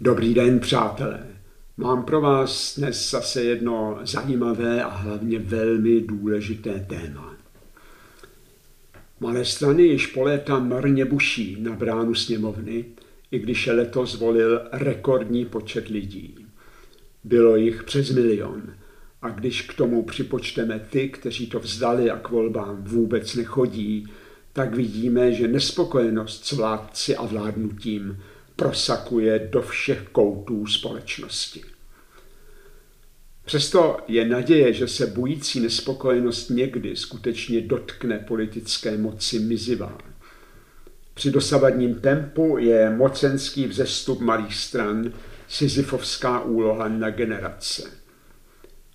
Dobrý den, přátelé. Mám pro vás dnes zase jedno zajímavé a hlavně velmi důležité téma. Malé strany již po léta marně buší na bránu sněmovny, i když je letos volil rekordní počet lidí. Bylo jich přes milion. A když k tomu připočteme ty, kteří to vzdali a k volbám vůbec nechodí, tak vidíme, že nespokojenost s vládci a vládnutím prosakuje do všech koutů společnosti. Přesto je naděje, že se bující nespokojenost někdy skutečně dotkne politické moci mizivá. Při dosavadním tempu je mocenský vzestup malých stran sizifovská úloha na generace.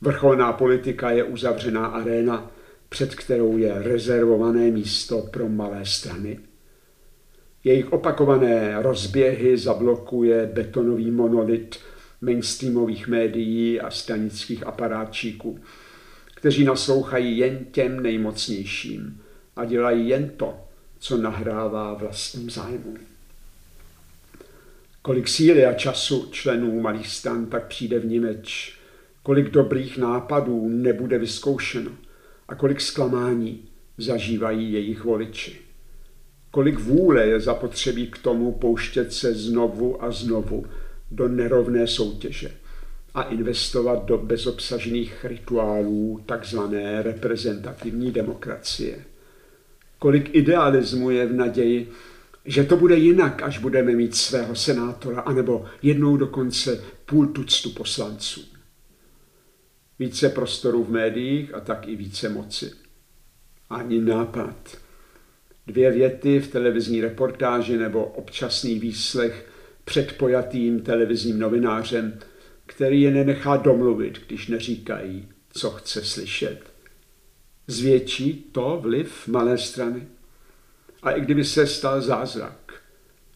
Vrcholná politika je uzavřená aréna, před kterou je rezervované místo pro malé strany – jejich opakované rozběhy zablokuje betonový monolit mainstreamových médií a stanických aparátčíků, kteří naslouchají jen těm nejmocnějším a dělají jen to, co nahrává vlastním zájmům. Kolik síly a času členů malých stan tak přijde v Nimeč, kolik dobrých nápadů nebude vyzkoušeno a kolik zklamání zažívají jejich voliči. Kolik vůle je zapotřebí k tomu pouštět se znovu a znovu do nerovné soutěže a investovat do bezobsažných rituálů takzvané reprezentativní demokracie. Kolik idealismu je v naději, že to bude jinak, až budeme mít svého senátora, anebo jednou dokonce půl tuctu poslanců. Více prostoru v médiích a tak i více moci. Ani nápad dvě věty v televizní reportáži nebo občasný výslech před pojatým televizním novinářem, který je nenechá domluvit, když neříkají, co chce slyšet. Zvětší to vliv malé strany? A i kdyby se stal zázrak,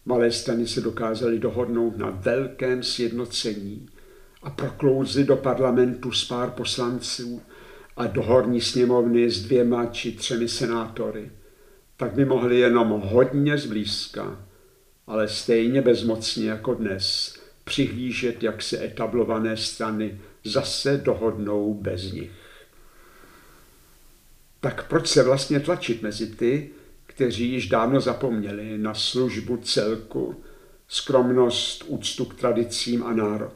malé strany se dokázaly dohodnout na velkém sjednocení a proklouzli do parlamentu s pár poslanců a do horní sněmovny s dvěma či třemi senátory – tak by mohli jenom hodně zblízka, ale stejně bezmocně jako dnes, přihlížet, jak se etablované strany zase dohodnou bez nich. Tak proč se vlastně tlačit mezi ty, kteří již dávno zapomněli na službu celku, skromnost, úctu k tradicím a národ?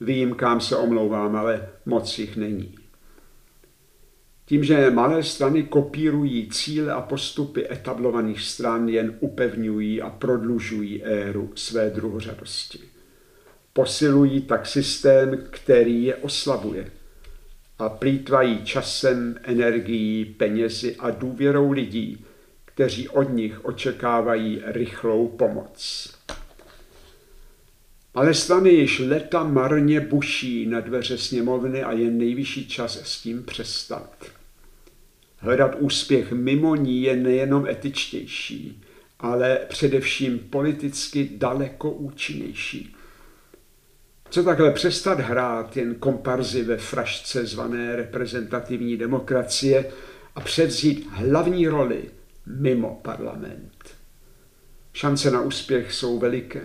Výjimkám se omlouvám, ale moc jich není. Tím, že malé strany kopírují cíle a postupy etablovaných stran, jen upevňují a prodlužují éru své druhořadosti. Posilují tak systém, který je oslabuje a plítvají časem, energií, penězi a důvěrou lidí, kteří od nich očekávají rychlou pomoc. Ale strany již leta marně buší na dveře sněmovny a je nejvyšší čas s tím přestat. Hledat úspěch mimo ní je nejenom etičtější, ale především politicky daleko účinnější. Co takhle přestat hrát jen komparzy ve frašce zvané reprezentativní demokracie a převzít hlavní roli mimo parlament. Šance na úspěch jsou veliké.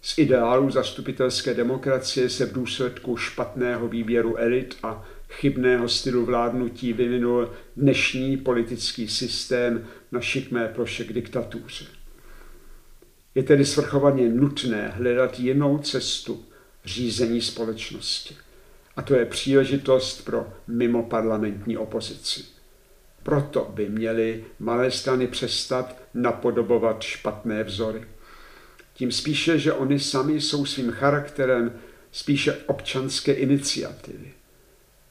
Z ideálu zastupitelské demokracie se v důsledku špatného výběru elit a chybného stylu vládnutí vyvinul dnešní politický systém na šikmé ploše k diktatuře. Je tedy svrchovaně nutné hledat jinou cestu řízení společnosti. A to je příležitost pro mimoparlamentní opozici. Proto by měly malé strany přestat napodobovat špatné vzory. Tím spíše, že oni sami jsou svým charakterem spíše občanské iniciativy.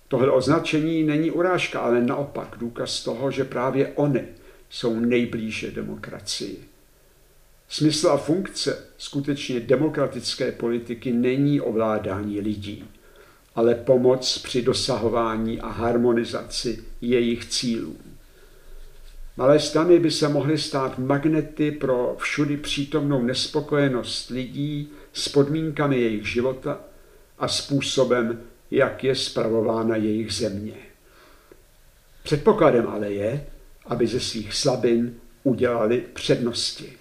Tohle označení není urážka, ale naopak důkaz toho, že právě oni jsou nejblíže demokracii. Smysl a funkce skutečně demokratické politiky není ovládání lidí, ale pomoc při dosahování a harmonizaci jejich cílů. Malé stany by se mohly stát magnety pro všudy přítomnou nespokojenost lidí s podmínkami jejich života a způsobem, jak je spravována jejich země. Předpokladem ale je, aby ze svých slabin udělali přednosti.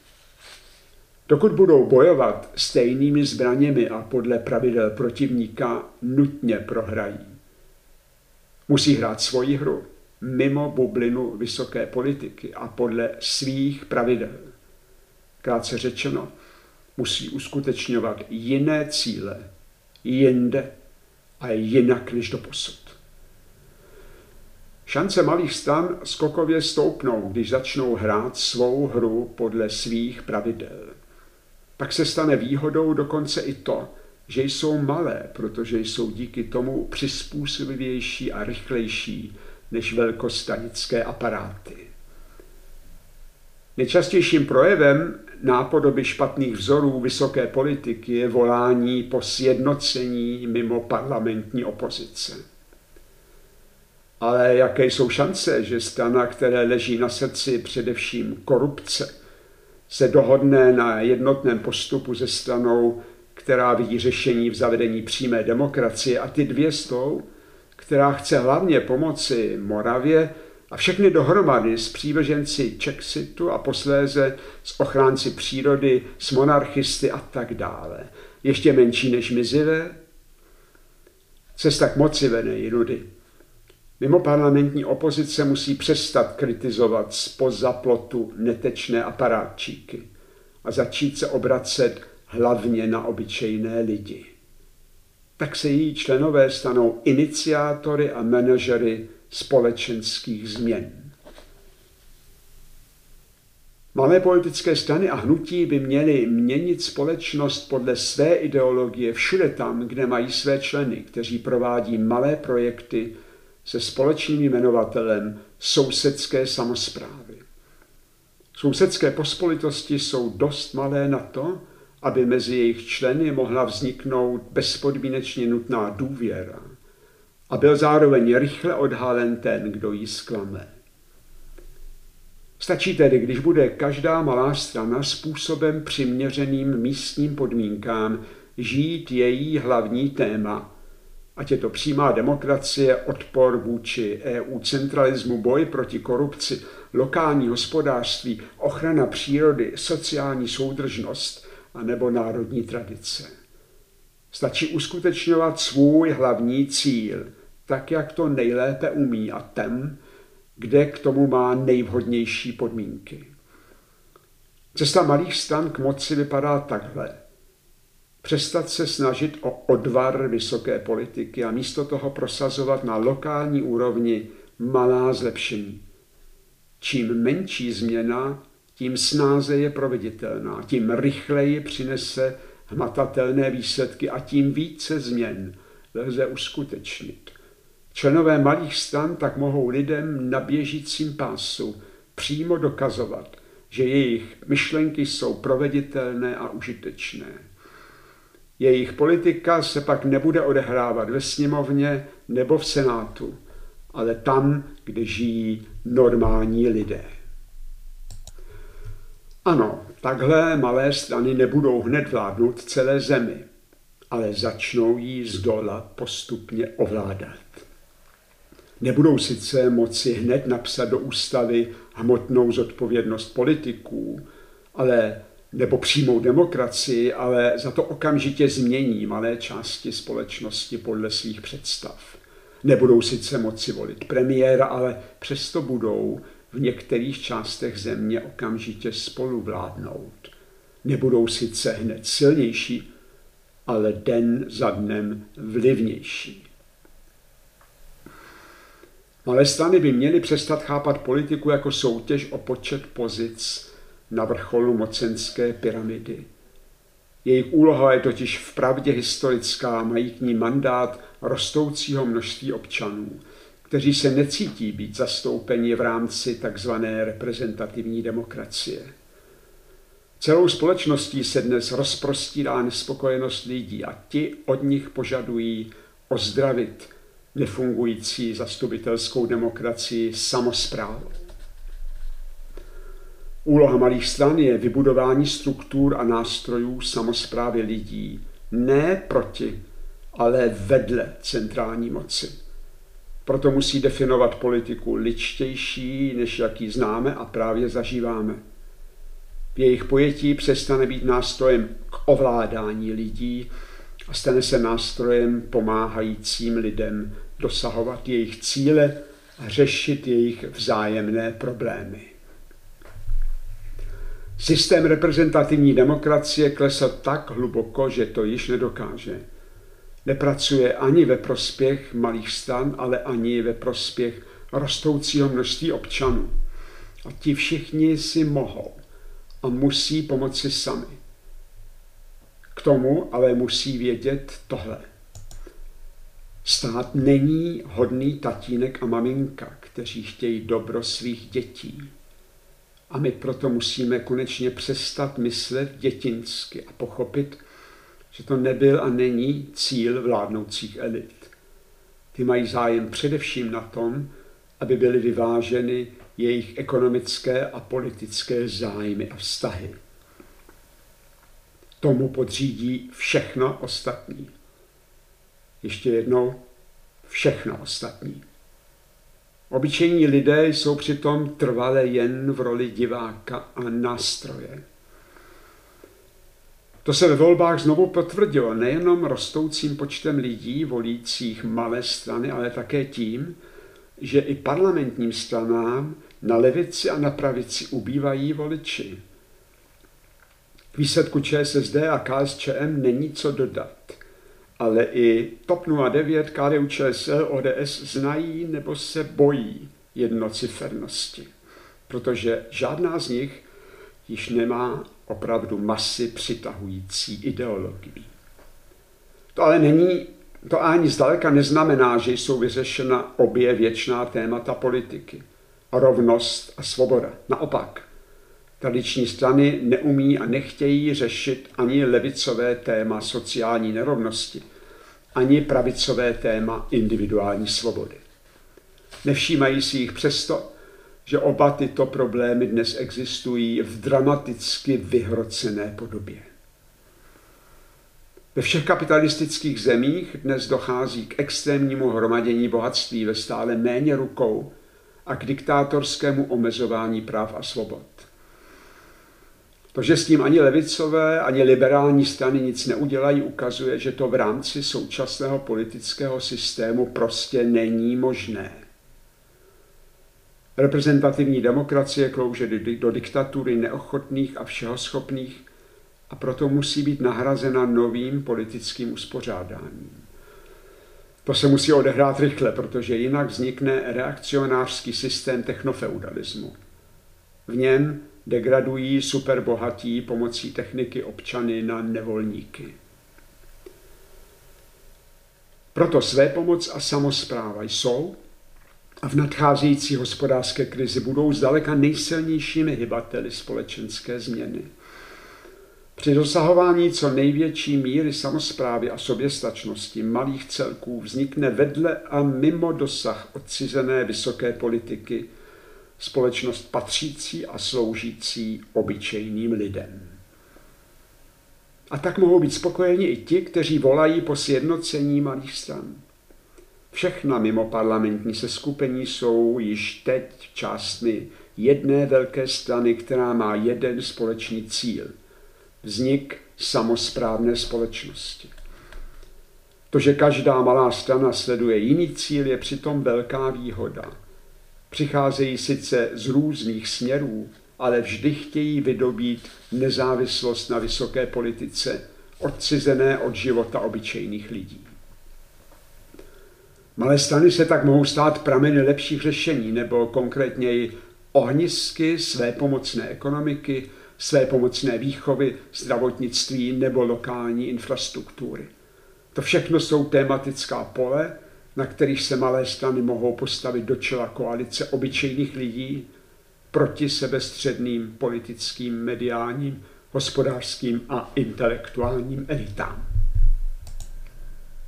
Dokud budou bojovat stejnými zbraněmi a podle pravidel protivníka, nutně prohrají. Musí hrát svoji hru mimo bublinu vysoké politiky a podle svých pravidel. Krátce řečeno, musí uskutečňovat jiné cíle, jinde a jinak než do posud. Šance malých stan skokově stoupnou, když začnou hrát svou hru podle svých pravidel. Pak se stane výhodou dokonce i to, že jsou malé, protože jsou díky tomu přizpůsobivější a rychlejší než velkostanické aparáty. Nejčastějším projevem nápodoby špatných vzorů vysoké politiky je volání po sjednocení mimo parlamentní opozice. Ale jaké jsou šance, že strana, které leží na srdci především korupce, se dohodne na jednotném postupu ze stranou, která vidí řešení v zavedení přímé demokracie a ty dvě jsou, která chce hlavně pomoci Moravě a všechny dohromady s přívrženci Čexitu a posléze s ochránci přírody, s monarchisty a tak dále. Ještě menší než mizivé? Cesta k moci vene jinudy. Mimo parlamentní opozice musí přestat kritizovat spoza plotu netečné aparátčíky a začít se obracet hlavně na obyčejné lidi. Tak se její členové stanou iniciátory a manažery společenských změn. Malé politické strany a hnutí by měly měnit společnost podle své ideologie všude tam, kde mají své členy, kteří provádí malé projekty se společným jmenovatelem sousedské samozprávy. Sousedské pospolitosti jsou dost malé na to, aby mezi jejich členy mohla vzniknout bezpodmínečně nutná důvěra a byl zároveň rychle odhalen ten, kdo ji zklame. Stačí tedy, když bude každá malá strana způsobem přiměřeným místním podmínkám žít její hlavní téma, ať je to přímá demokracie, odpor vůči EU centralismu, boj proti korupci, lokální hospodářství, ochrana přírody, sociální soudržnost a nebo národní tradice. Stačí uskutečňovat svůj hlavní cíl, tak jak to nejlépe umí a ten, kde k tomu má nejvhodnější podmínky. Cesta malých stan k moci vypadá takhle. Přestat se snažit o odvar vysoké politiky a místo toho prosazovat na lokální úrovni malá zlepšení. Čím menší změna, tím snáze je proveditelná, tím rychleji přinese hmatatelné výsledky a tím více změn lze uskutečnit. Členové malých stan tak mohou lidem na běžícím pásu přímo dokazovat, že jejich myšlenky jsou proveditelné a užitečné. Jejich politika se pak nebude odehrávat ve sněmovně nebo v senátu, ale tam, kde žijí normální lidé. Ano, takhle malé strany nebudou hned vládnout celé zemi, ale začnou ji z dola postupně ovládat. Nebudou sice moci hned napsat do ústavy hmotnou zodpovědnost politiků, ale nebo přímou demokracii, ale za to okamžitě změní malé části společnosti podle svých představ. Nebudou sice moci volit premiéra, ale přesto budou v některých částech země okamžitě spolu vládnout. Nebudou sice hned silnější, ale den za dnem vlivnější. Malé strany by měly přestat chápat politiku jako soutěž o počet pozic na vrcholu mocenské pyramidy. Jejich úloha je totiž v pravdě historická, mají k ní mandát rostoucího množství občanů, kteří se necítí být zastoupeni v rámci tzv. reprezentativní demokracie. Celou společností se dnes rozprostírá nespokojenost lidí a ti od nich požadují ozdravit nefungující zastupitelskou demokracii samozprávu. Úloha malých stran je vybudování struktur a nástrojů samozprávy lidí, ne proti, ale vedle centrální moci. Proto musí definovat politiku ličtější, než jaký známe a právě zažíváme. v jejich pojetí přestane být nástrojem k ovládání lidí a stane se nástrojem pomáhajícím lidem dosahovat jejich cíle a řešit jejich vzájemné problémy. Systém reprezentativní demokracie klesl tak hluboko, že to již nedokáže. Nepracuje ani ve prospěch malých stran, ale ani ve prospěch rostoucího množství občanů. A ti všichni si mohou a musí pomoci sami. K tomu ale musí vědět tohle. Stát není hodný tatínek a maminka, kteří chtějí dobro svých dětí. A my proto musíme konečně přestat myslet dětinsky a pochopit, že to nebyl a není cíl vládnoucích elit. Ty mají zájem především na tom, aby byly vyváženy jejich ekonomické a politické zájmy a vztahy. Tomu podřídí všechno ostatní. Ještě jednou, všechno ostatní. Obyčejní lidé jsou přitom trvale jen v roli diváka a nástroje. To se ve volbách znovu potvrdilo nejenom rostoucím počtem lidí volících malé strany, ale také tím, že i parlamentním stranám na levici a na pravici ubývají voliči. K výsledku ČSSD a KSČM není co dodat, ale i TOP 09, KDU ČSL, ODS znají nebo se bojí jednocifernosti, protože žádná z nich již nemá opravdu masy přitahující ideologii. To ale není, to ani zdaleka neznamená, že jsou vyřešena obě věčná témata politiky. Rovnost a svoboda. Naopak, tradiční strany neumí a nechtějí řešit ani levicové téma sociální nerovnosti, ani pravicové téma individuální svobody. Nevšímají si jich přesto, že oba tyto problémy dnes existují v dramaticky vyhrocené podobě. Ve všech kapitalistických zemích dnes dochází k extrémnímu hromadění bohatství ve stále méně rukou a k diktátorskému omezování práv a svobod. To, že s tím ani levicové, ani liberální strany nic neudělají, ukazuje, že to v rámci současného politického systému prostě není možné. Reprezentativní demokracie klouže do diktatury neochotných a všehoschopných a proto musí být nahrazena novým politickým uspořádáním. To se musí odehrát rychle, protože jinak vznikne reakcionářský systém technofeudalismu. V něm degradují superbohatí pomocí techniky občany na nevolníky. Proto své pomoc a samozpráva jsou a v nadcházející hospodářské krizi budou zdaleka nejsilnějšími hybateli společenské změny. Při dosahování co největší míry samozprávy a soběstačnosti malých celků vznikne vedle a mimo dosah odcizené vysoké politiky společnost patřící a sloužící obyčejným lidem. A tak mohou být spokojeni i ti, kteří volají po sjednocení malých stran. Všechna mimo parlamentní seskupení jsou již teď částmi jedné velké strany, která má jeden společný cíl – vznik samozprávné společnosti. To, že každá malá strana sleduje jiný cíl, je přitom velká výhoda. Přicházejí sice z různých směrů, ale vždy chtějí vydobít nezávislost na vysoké politice, odcizené od života obyčejných lidí. Malé strany se tak mohou stát prameny lepších řešení, nebo konkrétněji ohnisky své pomocné ekonomiky, své pomocné výchovy, zdravotnictví nebo lokální infrastruktury. To všechno jsou tématická pole, na kterých se malé strany mohou postavit do čela koalice obyčejných lidí proti sebestředným politickým, mediálním, hospodářským a intelektuálním elitám.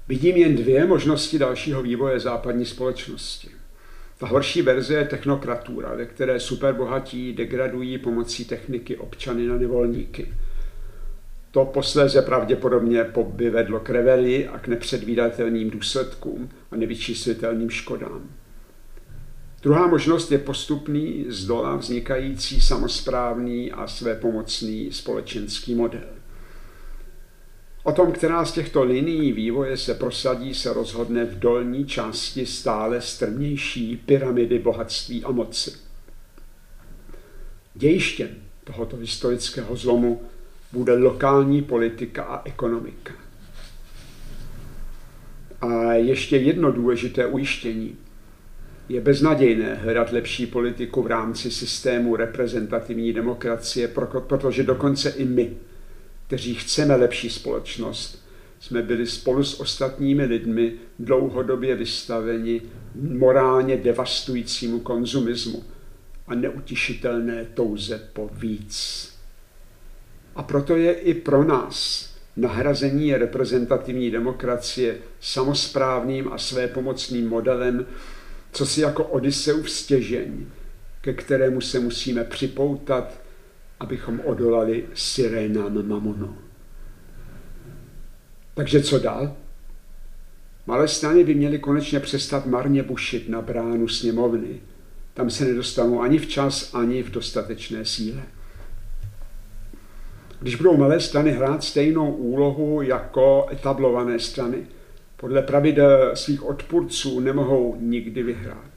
Vidím jen dvě možnosti dalšího vývoje západní společnosti. Ta horší verze je technokratura, ve které superbohatí degradují pomocí techniky občany na nevolníky. To posléze pravděpodobně by vedlo k revelii a k nepředvídatelným důsledkům a nevyčíslitelným škodám. Druhá možnost je postupný z dola vznikající samozprávný a svépomocný společenský model. O tom, která z těchto linií vývoje se prosadí, se rozhodne v dolní části stále strmější pyramidy bohatství a moci. Dějištěm tohoto historického zlomu bude lokální politika a ekonomika. A ještě jedno důležité ujištění. Je beznadějné hledat lepší politiku v rámci systému reprezentativní demokracie, protože dokonce i my, kteří chceme lepší společnost, jsme byli spolu s ostatními lidmi dlouhodobě vystaveni morálně devastujícímu konzumismu a neutišitelné touze po víc. Proto je i pro nás nahrazení reprezentativní demokracie samozprávným a svépomocným modelem, co si jako Odysseův stěžeň, ke kterému se musíme připoutat, abychom odolali sirénám mamonu. Takže co dál? Malé strany by měly konečně přestat marně bušit na bránu sněmovny. Tam se nedostanou ani včas, ani v dostatečné síle. Když budou malé strany hrát stejnou úlohu jako etablované strany, podle pravidel svých odpůrců nemohou nikdy vyhrát.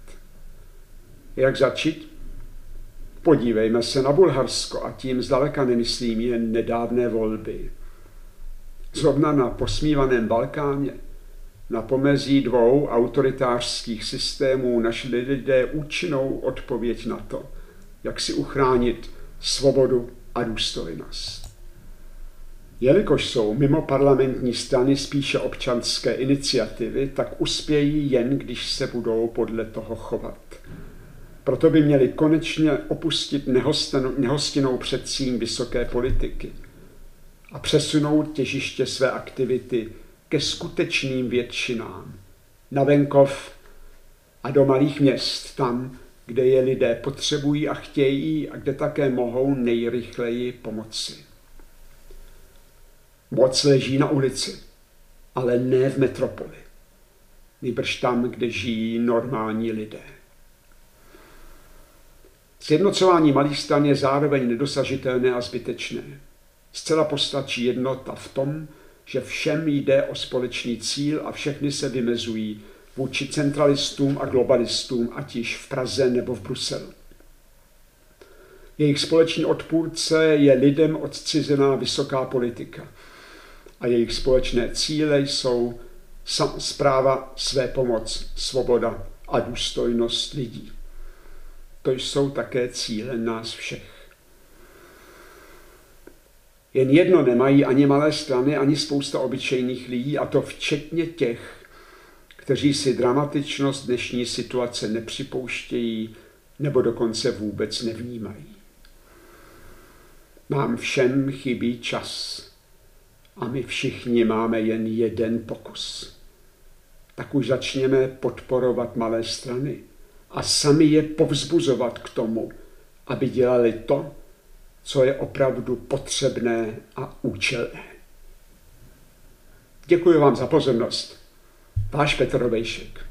Jak začít? Podívejme se na Bulharsko a tím zdaleka nemyslím jen nedávné volby. Zrovna na posmívaném Balkáně, na pomezí dvou autoritářských systémů našli lidé účinnou odpověď na to, jak si uchránit svobodu a důstojnost. Jelikož jsou mimo parlamentní strany spíše občanské iniciativy, tak uspějí jen, když se budou podle toho chovat. Proto by měli konečně opustit nehostinnou předsíň vysoké politiky a přesunout těžiště své aktivity ke skutečným většinám, na venkov a do malých měst, tam, kde je lidé potřebují a chtějí a kde také mohou nejrychleji pomoci. Moc leží na ulici, ale ne v metropoli. Nejbrž tam, kde žijí normální lidé. Sjednocování malých stran je zároveň nedosažitelné a zbytečné. Zcela postačí jednota v tom, že všem jde o společný cíl a všechny se vymezují vůči centralistům a globalistům, ať již v Praze nebo v Bruselu. Jejich společný odpůrce je lidem odcizená vysoká politika a jejich společné cíle jsou zpráva, své pomoc, svoboda a důstojnost lidí. To jsou také cíle nás všech. Jen jedno nemají ani malé strany, ani spousta obyčejných lidí, a to včetně těch, kteří si dramatičnost dnešní situace nepřipouštějí nebo dokonce vůbec nevnímají. Nám všem chybí čas a my všichni máme jen jeden pokus. Tak už začněme podporovat malé strany a sami je povzbuzovat k tomu, aby dělali to, co je opravdu potřebné a účelné. Děkuji vám za pozornost. Váš Petr Robejšek.